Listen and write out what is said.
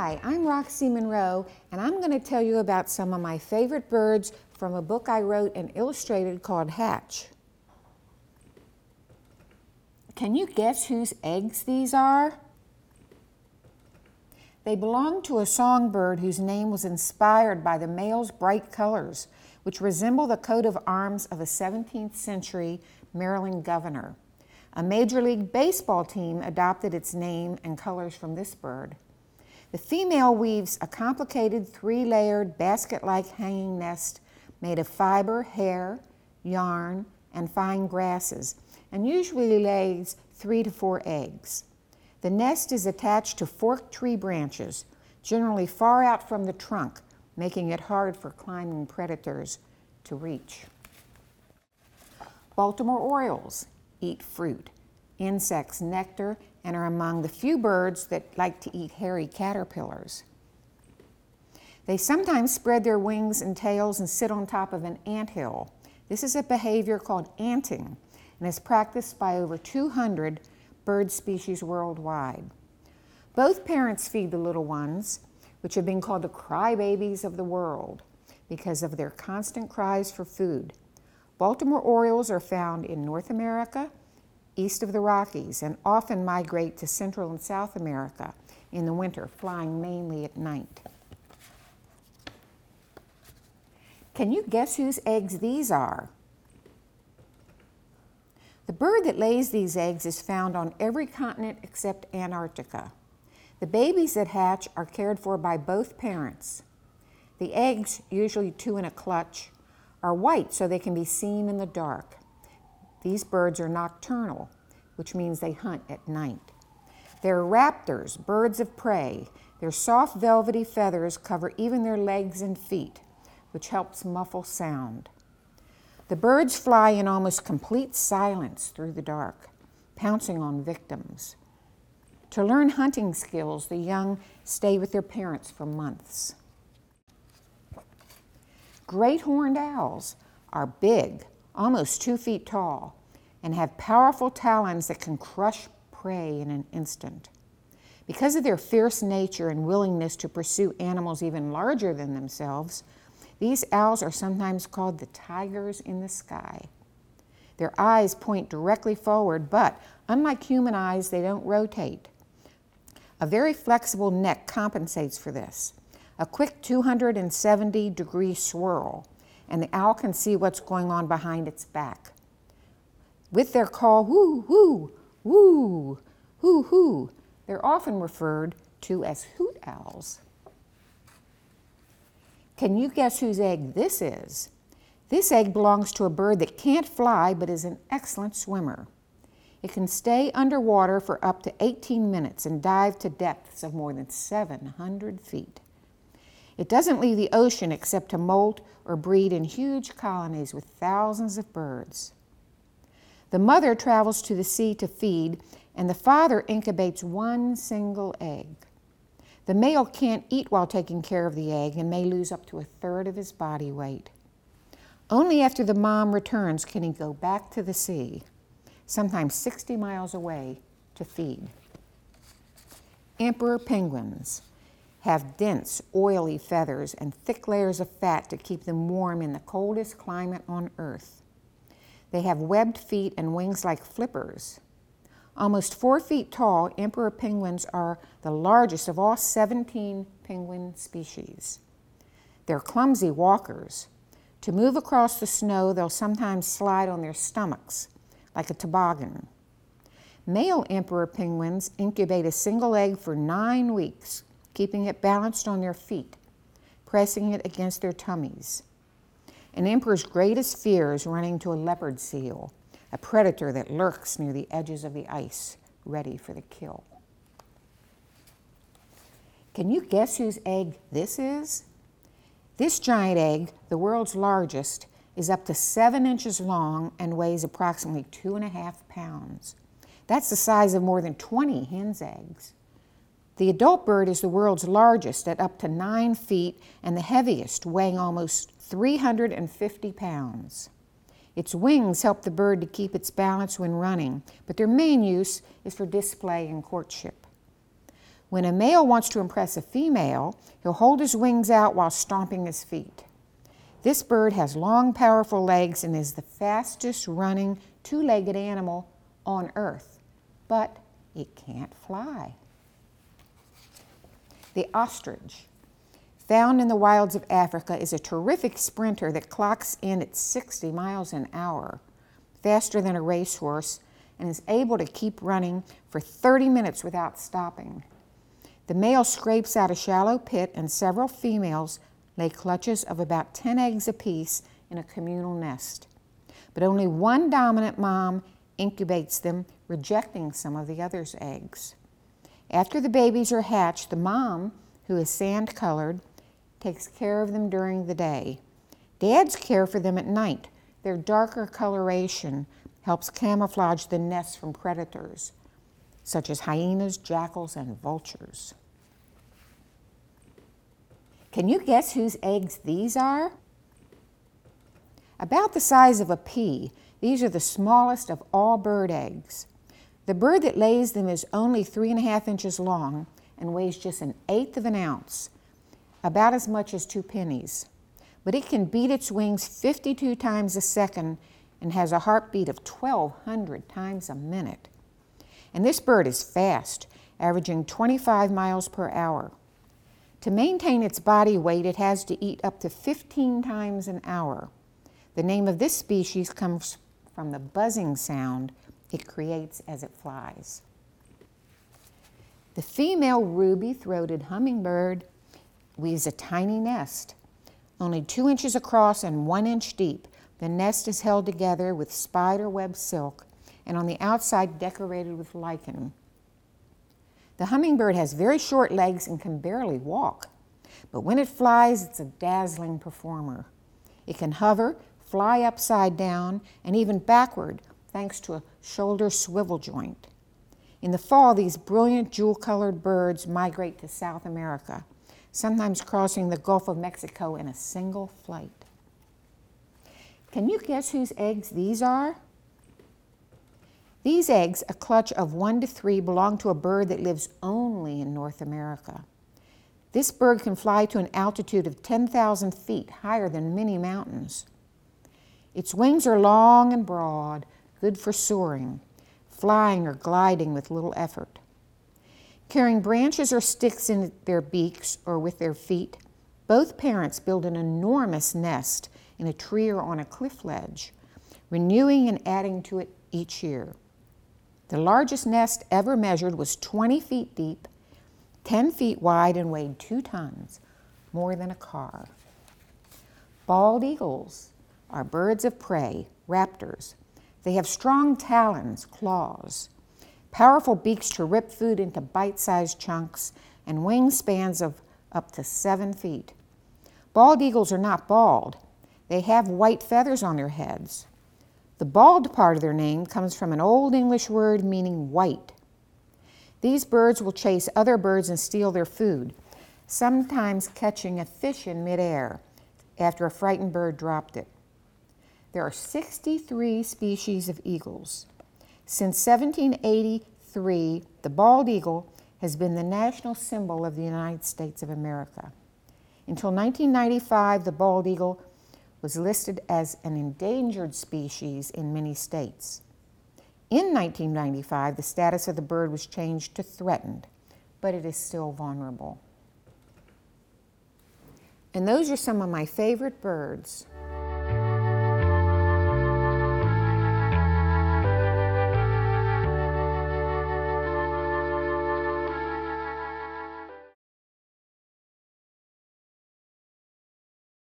Hi, I'm Roxie Munro, and I'm going to tell you about some of my favorite birds from a book I wrote and illustrated called Hatch. Can you guess whose eggs these are? They belong to a songbird whose name was inspired by the male's bright colors, which resemble the coat of arms of a 17th century Maryland governor. A Major League Baseball team adopted its name and colors from this bird. The female weaves a complicated three layered basket like hanging nest made of fiber, hair, yarn, and fine grasses, and usually lays three to four eggs. The nest is attached to forked tree branches, generally far out from the trunk, making it hard for climbing predators to reach. Baltimore orioles eat fruit, insects, nectar, and are among the few birds that like to eat hairy caterpillars. They sometimes spread their wings and tails and sit on top of an ant hill. This is a behavior called anting and is practiced by over 200 bird species worldwide. Both parents feed the little ones, which have been called the crybabies of the world because of their constant cries for food. Baltimore orioles are found in North America, east of the Rockies and often migrate to Central and South America in the winter, flying mainly at night. Can you guess whose eggs these are? The bird that lays these eggs is found on every continent except Antarctica. The babies that hatch are cared for by both parents. The eggs, usually two in a clutch, are white so they can be seen in the dark. These birds are nocturnal, which means they hunt at night. They're raptors, birds of prey. Their soft, velvety feathers cover even their legs and feet, which helps muffle sound. The birds fly in almost complete silence through the dark, pouncing on victims. To learn hunting skills, the young stay with their parents for months. Great horned owls are big, almost two feet tall, and have powerful talons that can crush prey in an instant. Because of their fierce nature and willingness to pursue animals even larger than themselves, these owls are sometimes called the tigers in the sky. Their eyes point directly forward, but unlike human eyes, they don't rotate. A very flexible neck compensates for this. A quick 270 degree swirl, and the owl can see what's going on behind its back with their call whoo, whoo, whoo, whoo, whoo. They're often referred to as hoot owls. Can you guess whose egg this is? This egg belongs to a bird that can't fly but is an excellent swimmer. It can stay underwater for up to 18 minutes and dive to depths of more than 700 feet. It doesn't leave the ocean except to molt or breed in huge colonies with thousands of birds. The mother travels to the sea to feed, and the father incubates one single egg. The male can't eat while taking care of the egg and may lose up to a third of his body weight. Only after the mom returns can he go back to the sea, sometimes 60 miles away, to feed. Emperor penguins have dense, oily feathers and thick layers of fat to keep them warm in the coldest climate on Earth. They have webbed feet and wings like flippers. Almost four feet tall, emperor penguins are the largest of all 17 penguin species. They're clumsy walkers. To move across the snow, they'll sometimes slide on their stomachs like a toboggan. Male emperor penguins incubate a single egg for nine weeks, keeping it balanced on their feet, pressing it against their tummies. An emperor's greatest fear is running to a leopard seal, a predator that lurks near the edges of the ice, ready for the kill. Can you guess whose egg this is? This giant egg, the world's largest, is up to seven inches long and weighs approximately two and a half pounds. That's the size of more than 20 hen's eggs. The adult bird is the world's largest at up to nine feet and the heaviest, weighing almost 350 pounds. Its wings help the bird to keep its balance when running, but their main use is for display and courtship. When a male wants to impress a female, he'll hold his wings out while stomping his feet. This bird has long, powerful legs and is the fastest running two legged animal on earth, but it can't fly. The ostrich, found in the wilds of Africa, is a terrific sprinter that clocks in at 60 miles an hour, faster than a racehorse, and is able to keep running for 30 minutes without stopping. The male scrapes out a shallow pit, and several females lay clutches of about 10 eggs apiece in a communal nest. But only one dominant mom incubates them, rejecting some of the other's eggs. After the babies are hatched, the mom, who is sand colored, takes care of them during the day. Dads care for them at night. Their darker coloration helps camouflage the nests from predators, such as hyenas, jackals, and vultures. Can you guess whose eggs these are? About the size of a pea, these are the smallest of all bird eggs. The bird that lays them is only three and a half inches long and weighs just an eighth of an ounce, about as much as two pennies. But it can beat its wings 52 times a second and has a heartbeat of 1,200 times a minute. And this bird is fast, averaging 25 miles per hour. To maintain its body weight, it has to eat up to 15 times an hour. The name of this species comes from the buzzing sound it creates as it flies. The female ruby throated hummingbird weaves a tiny nest, only two inches across and one inch deep. The nest is held together with spider web silk and on the outside decorated with lichen. The hummingbird has very short legs and can barely walk, but when it flies, it's a dazzling performer. It can hover, fly upside down, and even backward thanks to a shoulder swivel joint. In the fall, these brilliant jewel colored birds migrate to South America, sometimes crossing the Gulf of Mexico in a single flight. Can you guess whose eggs these are? These eggs, a clutch of one to three, belong to a bird that lives only in North America. This bird can fly to an altitude of 10,000 feet, higher than many mountains. Its wings are long and broad, good for soaring, flying or gliding with little effort. Carrying branches or sticks in their beaks or with their feet, both parents build an enormous nest in a tree or on a cliff ledge, renewing and adding to it each year. The largest nest ever measured was 20 feet deep, 10 feet wide, and weighed two tons, more than a car. Bald eagles are birds of prey, raptors. They have strong talons, claws, powerful beaks to rip food into bite sized chunks, and wingspans of up to seven feet. Bald eagles are not bald, they have white feathers on their heads. The bald part of their name comes from an Old English word meaning white. These birds will chase other birds and steal their food, sometimes catching a fish in midair after a frightened bird dropped it. There are 63 species of eagles. Since 1783, the bald eagle has been the national symbol of the United States of America. Until 1995, the bald eagle was listed as an endangered species in many states. In 1995, the status of the bird was changed to threatened, but it is still vulnerable. And those are some of my favorite birds.